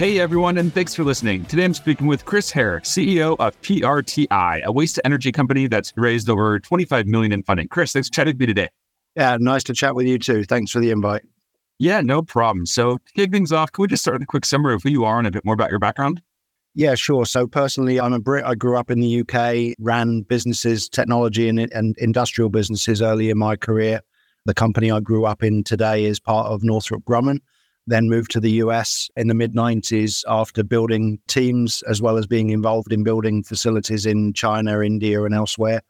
Hey everyone, and thanks for listening. Today I'm speaking with Chris Hare, CEO of PRTI, a waste to energy company that's raised over 25 million in funding. Chris, thanks for chatting with me today. Yeah, nice to chat with you too. Thanks for the invite. Yeah, no problem. So to kick things off, can we just start with a quick summary of who you are and a bit more about your background? Yeah, sure. So personally, I'm a Brit. I grew up in the UK, ran businesses, technology and, and industrial businesses early in my career. The company I grew up in today is part of Northrop Grumman then moved to the US in the mid 90s after building teams as well as being involved in building facilities in China, India, and elsewhere.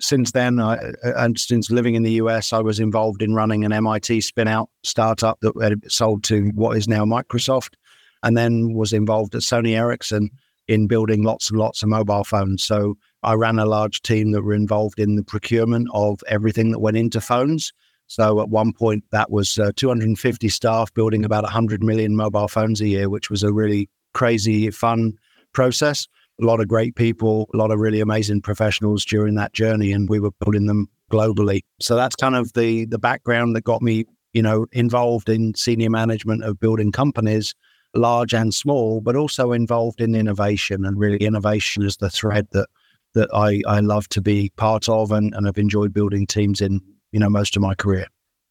Since then, I, and since living in the US, I was involved in running an MIT spin out startup that sold to what is now Microsoft, and then was involved at Sony Ericsson in building lots and lots of mobile phones. So I ran a large team that were involved in the procurement of everything that went into phones so at one point, that was uh, 250 staff building about 100 million mobile phones a year, which was a really crazy, fun process. A lot of great people, a lot of really amazing professionals during that journey, and we were building them globally. So that's kind of the the background that got me, you know, involved in senior management of building companies, large and small, but also involved in innovation. And really, innovation is the thread that that I, I love to be part of and, and have enjoyed building teams in you know, most of my career.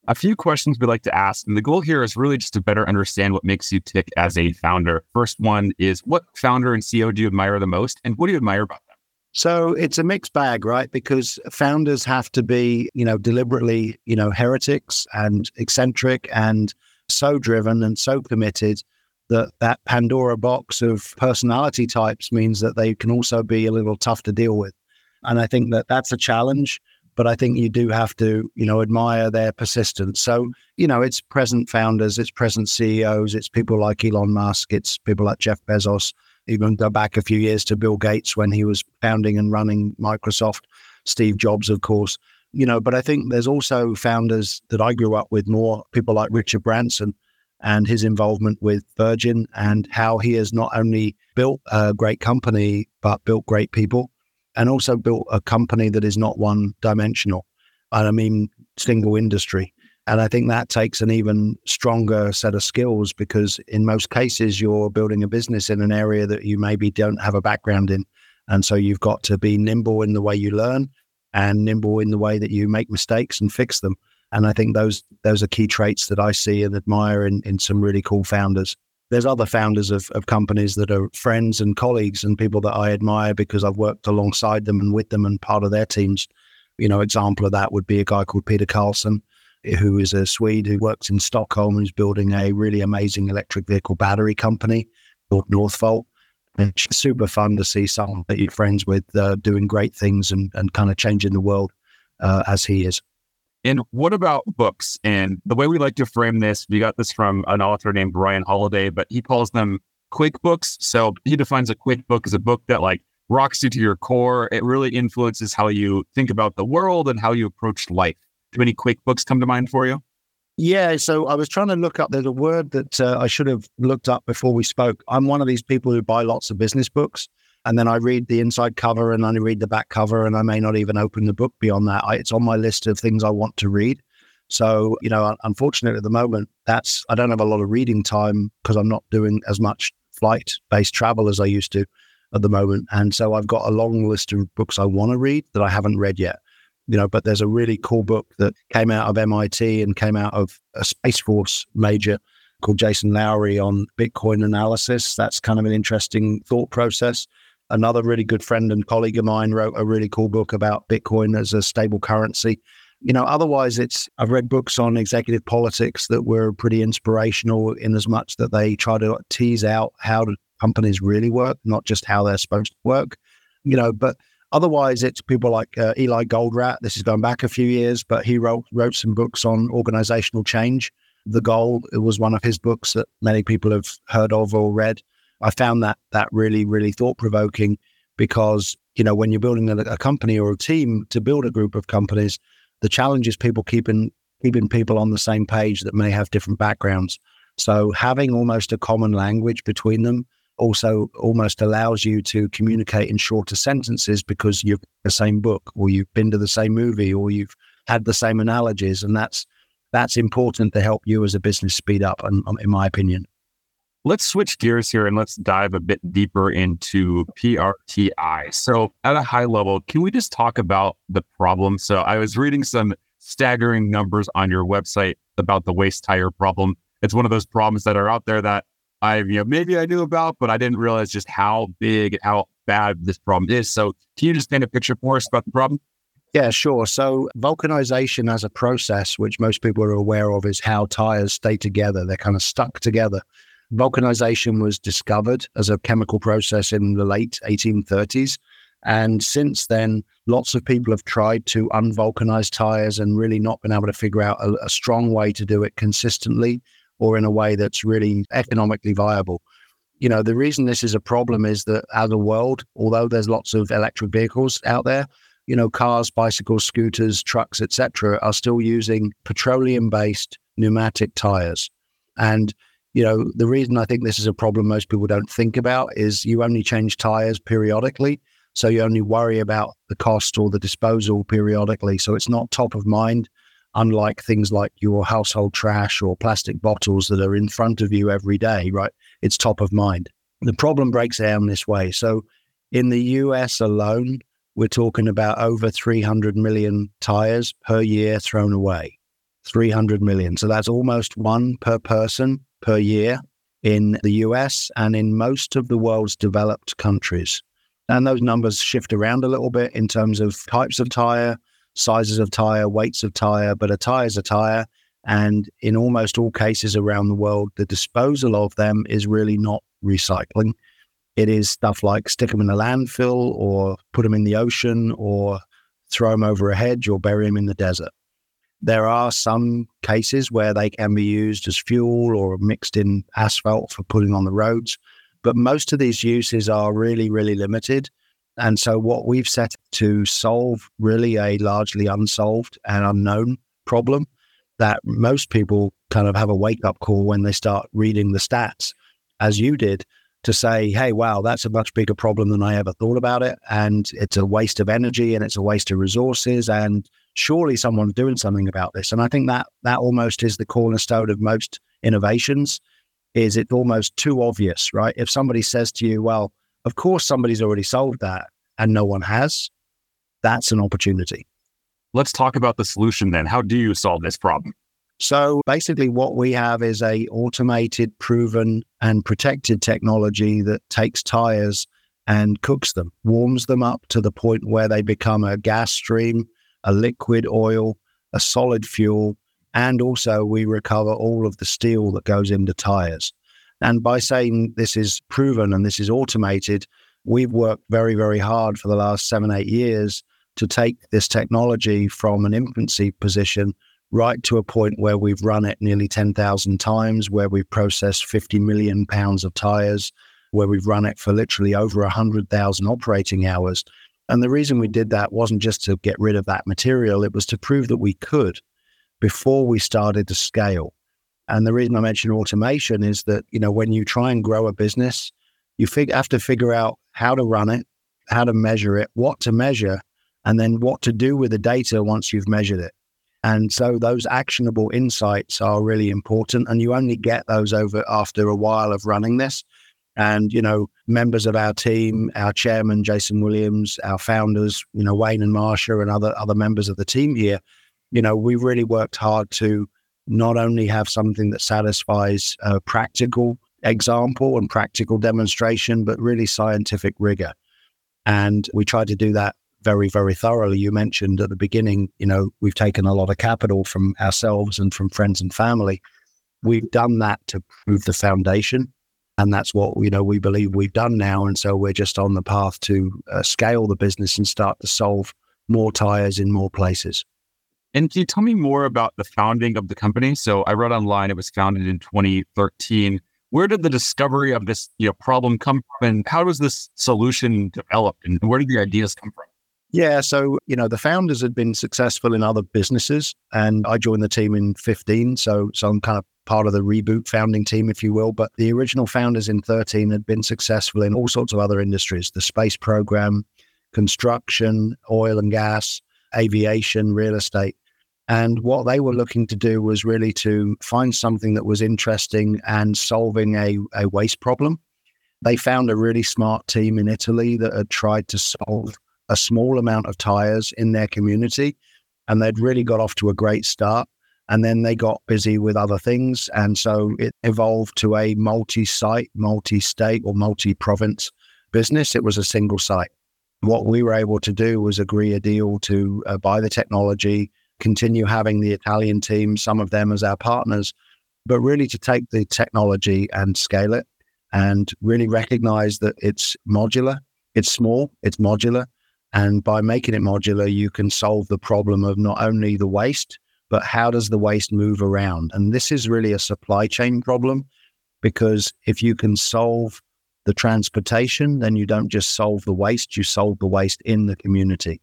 A few questions we'd like to ask, and the goal here is really just to better understand what makes you tick as a founder. First one is what founder and CEO do you admire the most, and what do you admire about them? So it's a mixed bag, right? Because founders have to be, you know, deliberately, you know, heretics and eccentric and so driven and so committed that that Pandora box of personality types means that they can also be a little tough to deal with. And I think that that's a challenge but I think you do have to, you know, admire their persistence. So, you know, it's present founders, it's present CEOs, it's people like Elon Musk, it's people like Jeff Bezos. Even go back a few years to Bill Gates when he was founding and running Microsoft, Steve Jobs, of course. You know, but I think there's also founders that I grew up with more, people like Richard Branson and his involvement with Virgin and how he has not only built a great company, but built great people and also built a company that is not one dimensional. And I mean, single industry. And I think that takes an even stronger set of skills because in most cases, you're building a business in an area that you maybe don't have a background in. And so you've got to be nimble in the way you learn and nimble in the way that you make mistakes and fix them. And I think those those are key traits that I see and admire in, in some really cool founders there's other founders of, of companies that are friends and colleagues and people that I admire because I've worked alongside them and with them and part of their teams. You know, example of that would be a guy called Peter Carlsson, who is a Swede who works in Stockholm and is building a really amazing electric vehicle battery company called Northvolt. It's super fun to see someone that you're friends with uh, doing great things and, and kind of changing the world uh, as he is. And what about books? And the way we like to frame this, we got this from an author named Ryan Holiday, but he calls them quake books. So he defines a quake book as a book that like rocks you to your core. It really influences how you think about the world and how you approach life. Do any quake books come to mind for you? Yeah, so I was trying to look up. There's a word that uh, I should have looked up before we spoke. I'm one of these people who buy lots of business books. And then I read the inside cover and I read the back cover, and I may not even open the book beyond that. I, it's on my list of things I want to read. So, you know, unfortunately at the moment, that's, I don't have a lot of reading time because I'm not doing as much flight based travel as I used to at the moment. And so I've got a long list of books I want to read that I haven't read yet. You know, but there's a really cool book that came out of MIT and came out of a Space Force major called Jason Lowery on Bitcoin analysis. That's kind of an interesting thought process. Another really good friend and colleague of mine wrote a really cool book about Bitcoin as a stable currency. You know, otherwise, it's I've read books on executive politics that were pretty inspirational in as much that they try to tease out how companies really work, not just how they're supposed to work. You know, but otherwise, it's people like uh, Eli Goldratt. This is going back a few years, but he wrote wrote some books on organizational change The Goal it was one of his books that many people have heard of or read. I found that that really, really thought provoking because you know when you're building a, a, company or a team to build a group of companies, the challenge is people keeping keeping people on the same page that may have different backgrounds. So having almost a common language between them also almost allows you to communicate in shorter sentences because you've the same book or you've been to the same movie or you've had the same analogies and that's that's important to help you as a business speed up in, in my opinion let's switch gears here and let's dive a bit deeper into PRTI. So, at a high level, can we just talk about the problem? So, I was reading some staggering numbers on your website about the waste tire problem. It's one of those problems that are out there that I, you know, maybe I knew about, but I didn't realize just how big, how bad this problem is. So, can you just paint a picture for us about the problem? Yeah, sure. So, vulcanization as a process, which most people are aware of, is how tires stay together. They're kind of stuck together. Vulcanization was discovered as a chemical process in the late 1830s. And since then, lots of people have tried to unvulcanize tires and really not been able to figure out a, a strong way to do it consistently or in a way that's really economically viable. You know, the reason this is a problem is that as a world, although there's lots of electric vehicles out there, you know, cars, bicycles, scooters, trucks, etc., are still using petroleum-based pneumatic tires. And you know, the reason I think this is a problem most people don't think about is you only change tires periodically. So you only worry about the cost or the disposal periodically. So it's not top of mind unlike things like your household trash or plastic bottles that are in front of you every day, right? It's top of mind. The problem breaks down this way. So in the US alone, we're talking about over 300 million tires per year thrown away. 300 million. So that's almost one per person per year in the US and in most of the world's developed countries. And those numbers shift around a little bit in terms of types of tire, sizes of tire, weights of tire, but a tire is a tire. And in almost all cases around the world, the disposal of them is really not recycling. It is stuff like stick them in a landfill or put them in the ocean or throw them over a hedge or bury them in the desert. There are some cases where they can be used as fuel or mixed in asphalt for putting on the roads. But most of these uses are really, really limited. And so, what we've set to solve really a largely unsolved and unknown problem that most people kind of have a wake up call when they start reading the stats, as you did, to say, hey, wow, that's a much bigger problem than I ever thought about it. And it's a waste of energy and it's a waste of resources. And surely someone's doing something about this. And I think that that almost is the cornerstone of most innovations is it almost too obvious, right? If somebody says to you, well, of course, somebody's already solved that and no one has. That's an opportunity. Let's talk about the solution then. How do you solve this problem? So basically what we have is a automated, proven and protected technology that takes tires and cooks them, warms them up to the point where they become a gas stream, a liquid oil, a solid fuel, and also we recover all of the steel that goes into tires. And by saying this is proven and this is automated, we've worked very, very hard for the last seven, eight years to take this technology from an infancy position right to a point where we've run it nearly 10,000 times, where we've processed 50 million pounds of tires, where we've run it for literally over 100,000 operating hours. And the reason we did that wasn't just to get rid of that material, it was to prove that we could before we started to scale. And the reason I mention automation is that, you know, when you try and grow a business, you fig- have to figure out how to run it, how to measure it, what to measure, and then what to do with the data once you've measured it. And so those actionable insights are really important. And you only get those over after a while of running this. And, you know, members of our team, our chairman, Jason Williams, our founders, you know, Wayne and Marsha and other other members of the team here, you know, we really worked hard to not only have something that satisfies a practical example and practical demonstration, but really scientific rigor. And we tried to do that very, very thoroughly. You mentioned at the beginning, you know, we've taken a lot of capital from ourselves and from friends and family. We've done that to prove the foundation. And that's what, you know, we believe we've done now. And so we're just on the path to uh, scale the business and start to solve more tires in more places. And can you tell me more about the founding of the company? So I read online it was founded in 2013. Where did the discovery of this you know, problem come from, and how was this solution developed, and where did the ideas come from? Yeah, so you know the founders had been successful in other businesses, and I joined the team in 15. So, so I'm kind of part of the reboot founding team, if you will. But the original founders in 13 had been successful in all sorts of other industries: the space program, construction, oil and gas, aviation, real estate. And what they were looking to do was really to find something that was interesting and solving a, a waste problem. They found a really smart team in Italy that had tried to solve a small amount of tires in their community. And they'd really got off to a great start. And then they got busy with other things. And so it evolved to a multi site, multi state, or multi province business. It was a single site. What we were able to do was agree a deal to uh, buy the technology, continue having the Italian team, some of them as our partners, but really to take the technology and scale it and really recognize that it's modular, it's small, it's modular. And by making it modular, you can solve the problem of not only the waste, but how does the waste move around? And this is really a supply chain problem because if you can solve the transportation, then you don't just solve the waste, you solve the waste in the community.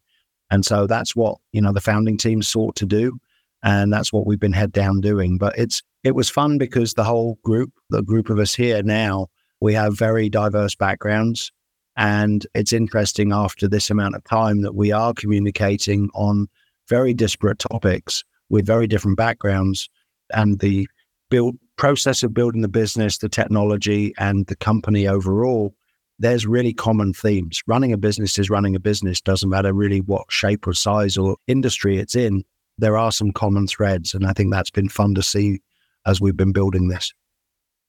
And so that's what, you know, the founding team sought to do. And that's what we've been head down doing. But it's it was fun because the whole group, the group of us here now, we have very diverse backgrounds. And it's interesting after this amount of time that we are communicating on very disparate topics with very different backgrounds. And the build process of building the business, the technology, and the company overall there's really common themes. Running a business is running a business, doesn't matter really what shape or size or industry it's in. There are some common threads. And I think that's been fun to see as we've been building this.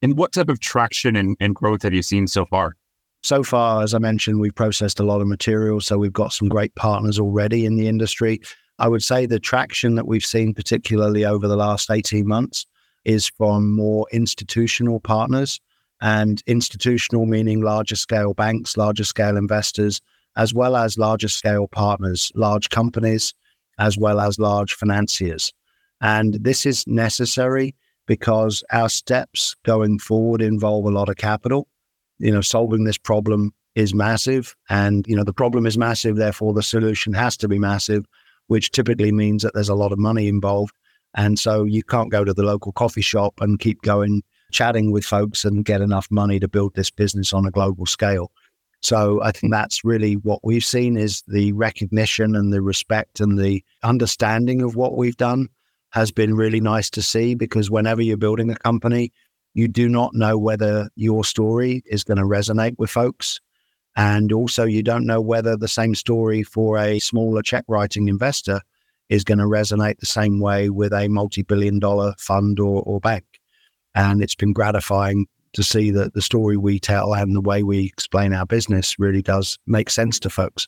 And what type of traction and, and growth have you seen so far? So far, as I mentioned, we've processed a lot of material. So we've got some great partners already in the industry. I would say the traction that we've seen, particularly over the last 18 months, is from more institutional partners and institutional, meaning larger scale banks, larger scale investors, as well as larger scale partners, large companies, as well as large financiers. And this is necessary because our steps going forward involve a lot of capital. You know, solving this problem is massive. And, you know, the problem is massive, therefore the solution has to be massive, which typically means that there's a lot of money involved. And so you can't go to the local coffee shop and keep going chatting with folks and get enough money to build this business on a global scale. So I think that's really what we've seen is the recognition and the respect and the understanding of what we've done has been really nice to see because whenever you're building a company, you do not know whether your story is going to resonate with folks. And also, you don't know whether the same story for a smaller check writing investor is going to resonate the same way with a multi billion dollar fund or, or bank. And it's been gratifying to see that the story we tell and the way we explain our business really does make sense to folks.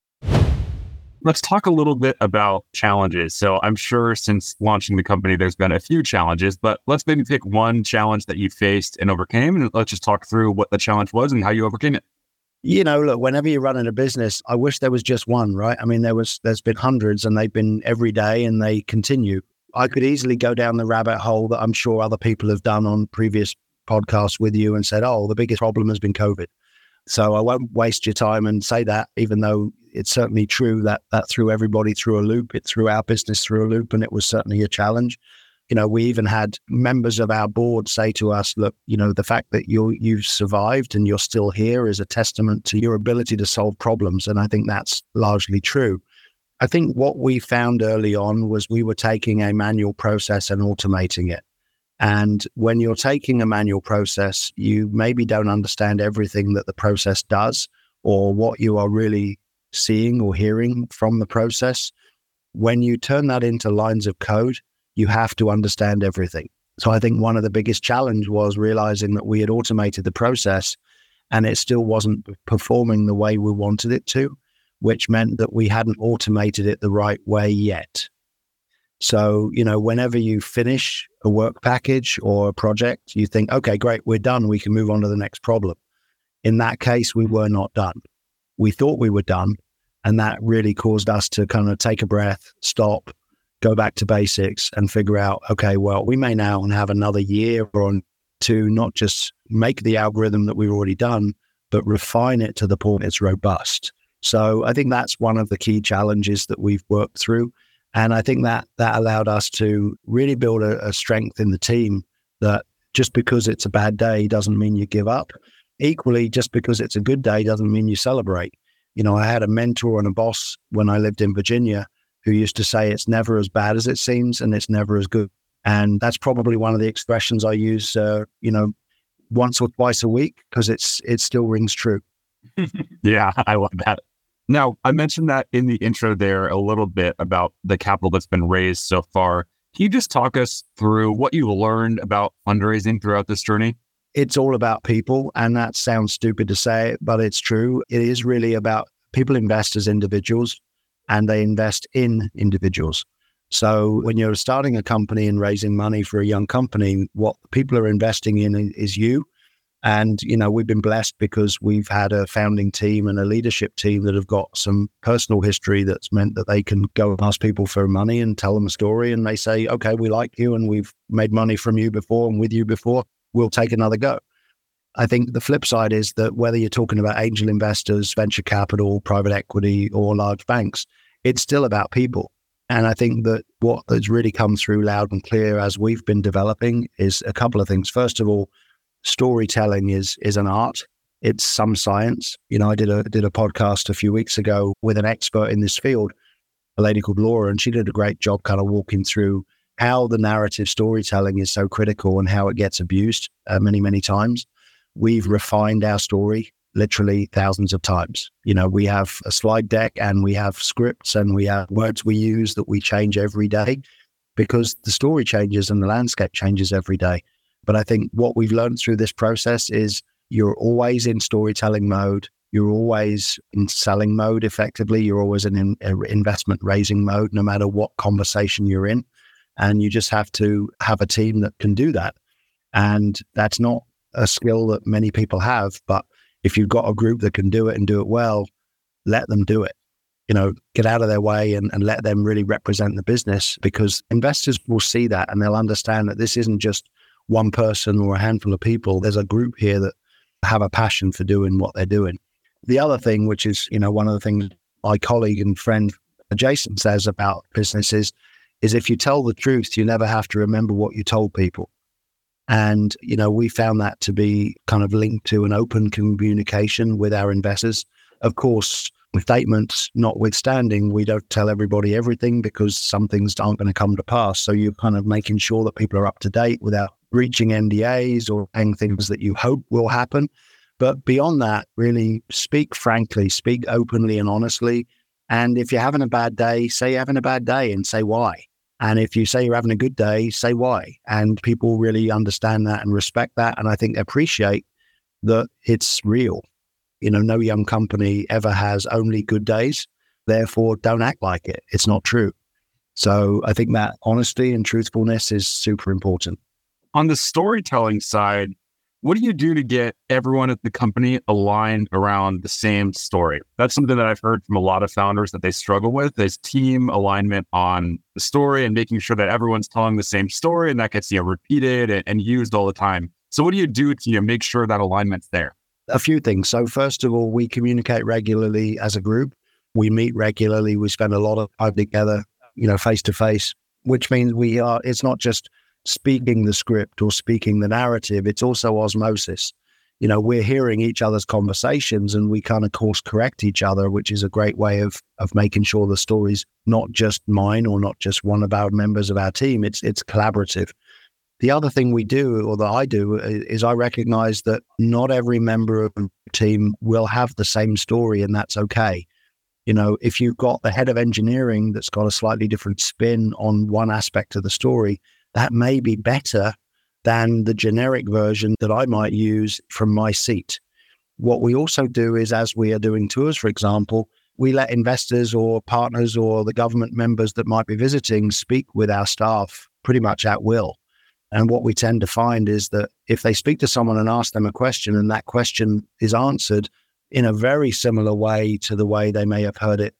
Let's talk a little bit about challenges. So I'm sure since launching the company, there's been a few challenges, but let's maybe pick one challenge that you faced and overcame. And let's just talk through what the challenge was and how you overcame it. You know, look, whenever you're running a business, I wish there was just one, right? I mean, there was, there's been hundreds and they've been every day and they continue. I could easily go down the rabbit hole that I'm sure other people have done on previous podcasts with you and said, oh, the biggest problem has been COVID. So I won't waste your time and say that, even though it's certainly true that that threw everybody through a loop. It threw our business through a loop, and it was certainly a challenge. You know, we even had members of our board say to us, "Look, you know, the fact that you you've survived and you're still here is a testament to your ability to solve problems." And I think that's largely true. I think what we found early on was we were taking a manual process and automating it. And when you're taking a manual process, you maybe don't understand everything that the process does or what you are really seeing or hearing from the process. When you turn that into lines of code, you have to understand everything. So I think one of the biggest challenge was realizing that we had automated the process and it still wasn't performing the way we wanted it to, which meant that we hadn't automated it the right way yet. So, you know, whenever you finish a work package or a project, you think, okay, great, we're done. We can move on to the next problem. In that case, we were not done. We thought we were done. And that really caused us to kind of take a breath, stop, go back to basics and figure out, okay, well, we may now have another year or two, not just make the algorithm that we've already done, but refine it to the point it's robust. So I think that's one of the key challenges that we've worked through. And I think that that allowed us to really build a, a strength in the team that just because it's a bad day doesn't mean you give up. Equally, just because it's a good day doesn't mean you celebrate. You know, I had a mentor and a boss when I lived in Virginia who used to say it's never as bad as it seems and it's never as good. And that's probably one of the expressions I use, uh, you know, once or twice a week because it's it still rings true. yeah, I love that. Now, I mentioned that in the intro there a little bit about the capital that's been raised so far. Can you just talk us through what you learned about fundraising throughout this journey? It's all about people, and that sounds stupid to say, but it's true. It is really about people invest as individuals and they invest in individuals. So when you're starting a company and raising money for a young company, what people are investing in is you. And, you know, we've been blessed because we've had a founding team and a leadership team that have got some personal history that's meant that they can go and ask people for money and tell them a story. And they say, okay, we like you and we've made money from you before and with you before. We'll take another go. I think the flip side is that whether you're talking about angel investors, venture capital, private equity, or large banks, it's still about people. And I think that what has really come through loud and clear as we've been developing is a couple of things. First of all, storytelling is is an art. It's some science. You know, I did a did a podcast a few weeks ago with an expert in this field, a lady called Laura, and she did a great job kind of walking through how the narrative storytelling is so critical and how it gets abused uh, many many times. We've refined our story literally thousands of times. You know, we have a slide deck and we have scripts and we have words we use that we change every day because the story changes and the landscape changes every day. But I think what we've learned through this process is you're always in storytelling mode. You're always in selling mode effectively. You're always in, in uh, investment raising mode, no matter what conversation you're in. And you just have to have a team that can do that. And that's not a skill that many people have, but if you've got a group that can do it and do it well, let them do it. You know, get out of their way and, and let them really represent the business because investors will see that and they'll understand that this isn't just one person or a handful of people. There's a group here that have a passion for doing what they're doing. The other thing, which is, you know, one of the things my colleague and friend Jason says about businesses is if you tell the truth, you never have to remember what you told people. And, you know, we found that to be kind of linked to an open communication with our investors. Of course, with statements notwithstanding, we don't tell everybody everything because some things aren't going to come to pass. So you're kind of making sure that people are up to date without breaching NDAs or saying things that you hope will happen. But beyond that, really speak frankly, speak openly and honestly. And if you're having a bad day, say you're having a bad day and say why. And if you say you're having a good day, say why. And people really understand that and respect that. And I think appreciate that it's real. You know, no young company ever has only good days. Therefore, don't act like it. It's not true. So I think that honesty and truthfulness is super important. On the storytelling side, what do you do to get everyone at the company aligned around the same story? That's something that I've heard from a lot of founders that they struggle with is team alignment on the story and making sure that everyone's telling the same story and that gets you know, repeated and, and used all the time. So what do you do to you know, make sure that alignment's there? A few things. So first of all, we communicate regularly as a group. We meet regularly. We spend a lot of time together, you know, face to face, which means we are, it's not just speaking the script or speaking the narrative, it's also osmosis. You know, we're hearing each other's conversations and we kind of course correct each other, which is a great way of of making sure the story's not just mine or not just one of our members of our team. It's it's collaborative. The other thing we do, or that I do, is I recognize that not every member of the team will have the same story, and that's okay. You know, if you've got the head of engineering that's got a slightly different spin on one aspect of the story, that may be better than the generic version that I might use from my seat. What we also do is, as we are doing tours, for example, we let investors or partners or the government members that might be visiting speak with our staff pretty much at will. And what we tend to find is that if they speak to someone and ask them a question and that question is answered in a very similar way to the way they may have heard it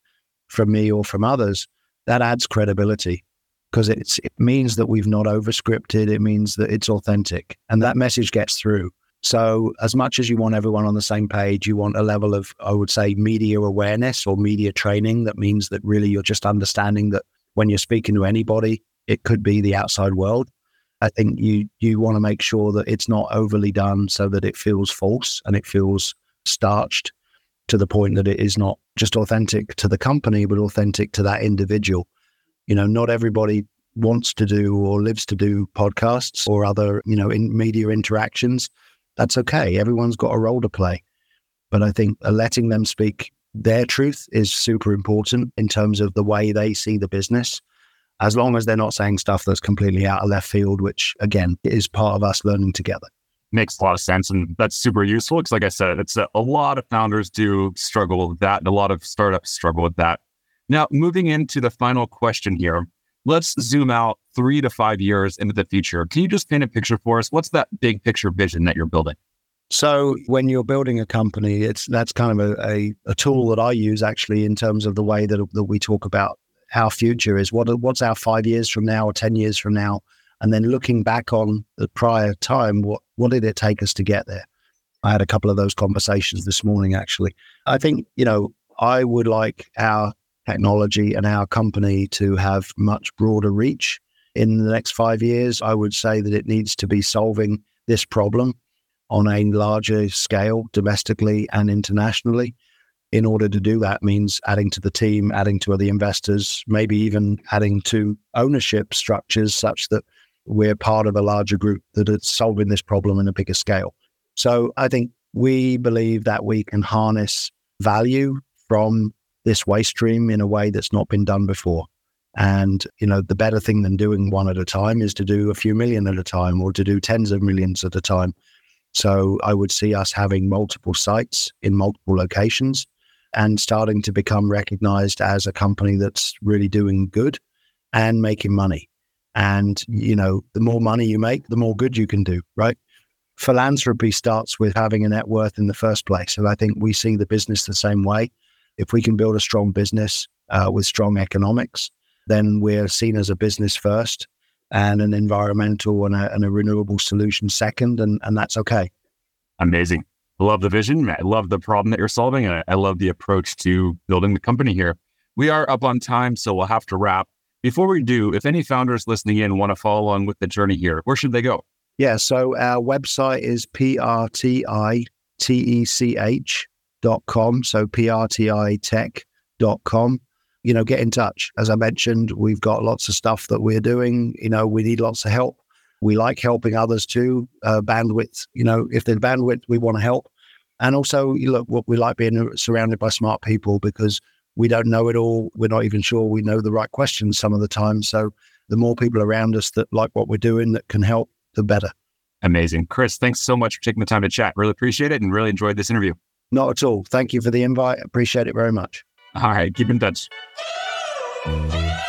from me or from others, that adds credibility because it's it means that we've not overscripted. It means that it's authentic and that message gets through. So, as much as you want everyone on the same page, you want a level of, I would say, media awareness or media training. That means that really you're just understanding that when you're speaking to anybody, it could be the outside world. I think you you want to make sure that it's not overly done so that it feels false and it feels starched to the point that it is not just authentic to the company, but authentic to that individual. You know, not everybody wants to do or lives to do podcasts or other, you know, in media interactions. That's okay. Everyone's got a role to play. But I think letting them speak their truth is super important in terms of the way they see the business as long as they're not saying stuff that's completely out of left field, which again is part of us learning together. Makes a lot of sense. And that's super useful because, like I said, it's a, a lot of founders do struggle with that, and a lot of startups struggle with that. Now, moving into the final question here, let's zoom out three to five years into the future. Can you just paint a picture for us? What's that big picture vision that you're building? So when you're building a company, it's that's kind of a, a, a, tool that I use actually in terms of the way that, that we talk about our future is. What what's our five years from now or ten years from now, and then looking back on the prior time, what what did it take us to get there? I had a couple of those conversations this morning. Actually, I think you know I would like our technology and our company to have much broader reach in the next five years. I would say that it needs to be solving this problem on a larger scale domestically and internationally in order to do that means adding to the team, adding to other investors, maybe even adding to ownership structures such that we're part of a larger group that is solving this problem in a bigger scale. So I think we believe that we can harness value from this waste stream in a way that's not been done before. And, you know, the better thing than doing one at a time is to do a few million at a time or to do tens of millions at a time. So I would see us having multiple sites in multiple locations and starting to become recognized as a company that's really doing good and making money. And, you know, the more money you make, the more good you can do, right? Philanthropy starts with having a net worth in the first place. And I think we see the business the same way. If we can build a strong business uh, with strong economics, then we're seen as a business first and an environmental and a, and a renewable solution second. And, and that's okay. Amazing. I love the vision. I love the problem that you're solving. And I love the approach to building the company here. We are up on time, so we'll have to wrap. Before we do, if any founders listening in want to follow along with the journey here, where should they go? Yeah, so our website is prtitech.com. So prtitech.com. You know, get in touch. As I mentioned, we've got lots of stuff that we're doing. You know, we need lots of help. We like helping others too. Uh, bandwidth, you know, if there's bandwidth, we want to help. And also, you look, what we like being surrounded by smart people because we don't know it all. We're not even sure we know the right questions some of the time. So the more people around us that like what we're doing that can help, the better. Amazing. Chris, thanks so much for taking the time to chat. Really appreciate it and really enjoyed this interview. Not at all. Thank you for the invite. Appreciate it very much. All right. Keep in touch.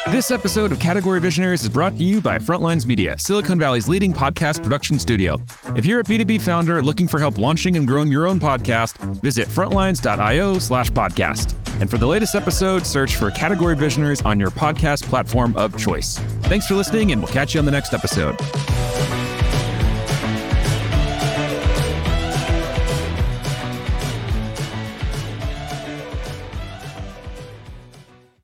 This episode of Category Visionaries is brought to you by Frontlines Media, Silicon Valley's leading podcast production studio. If you're a B2B founder looking for help launching and growing your own podcast, visit frontlines.io slash podcast. And for the latest episode, search for Category Visionaries on your podcast platform of choice. Thanks for listening, and we'll catch you on the next episode.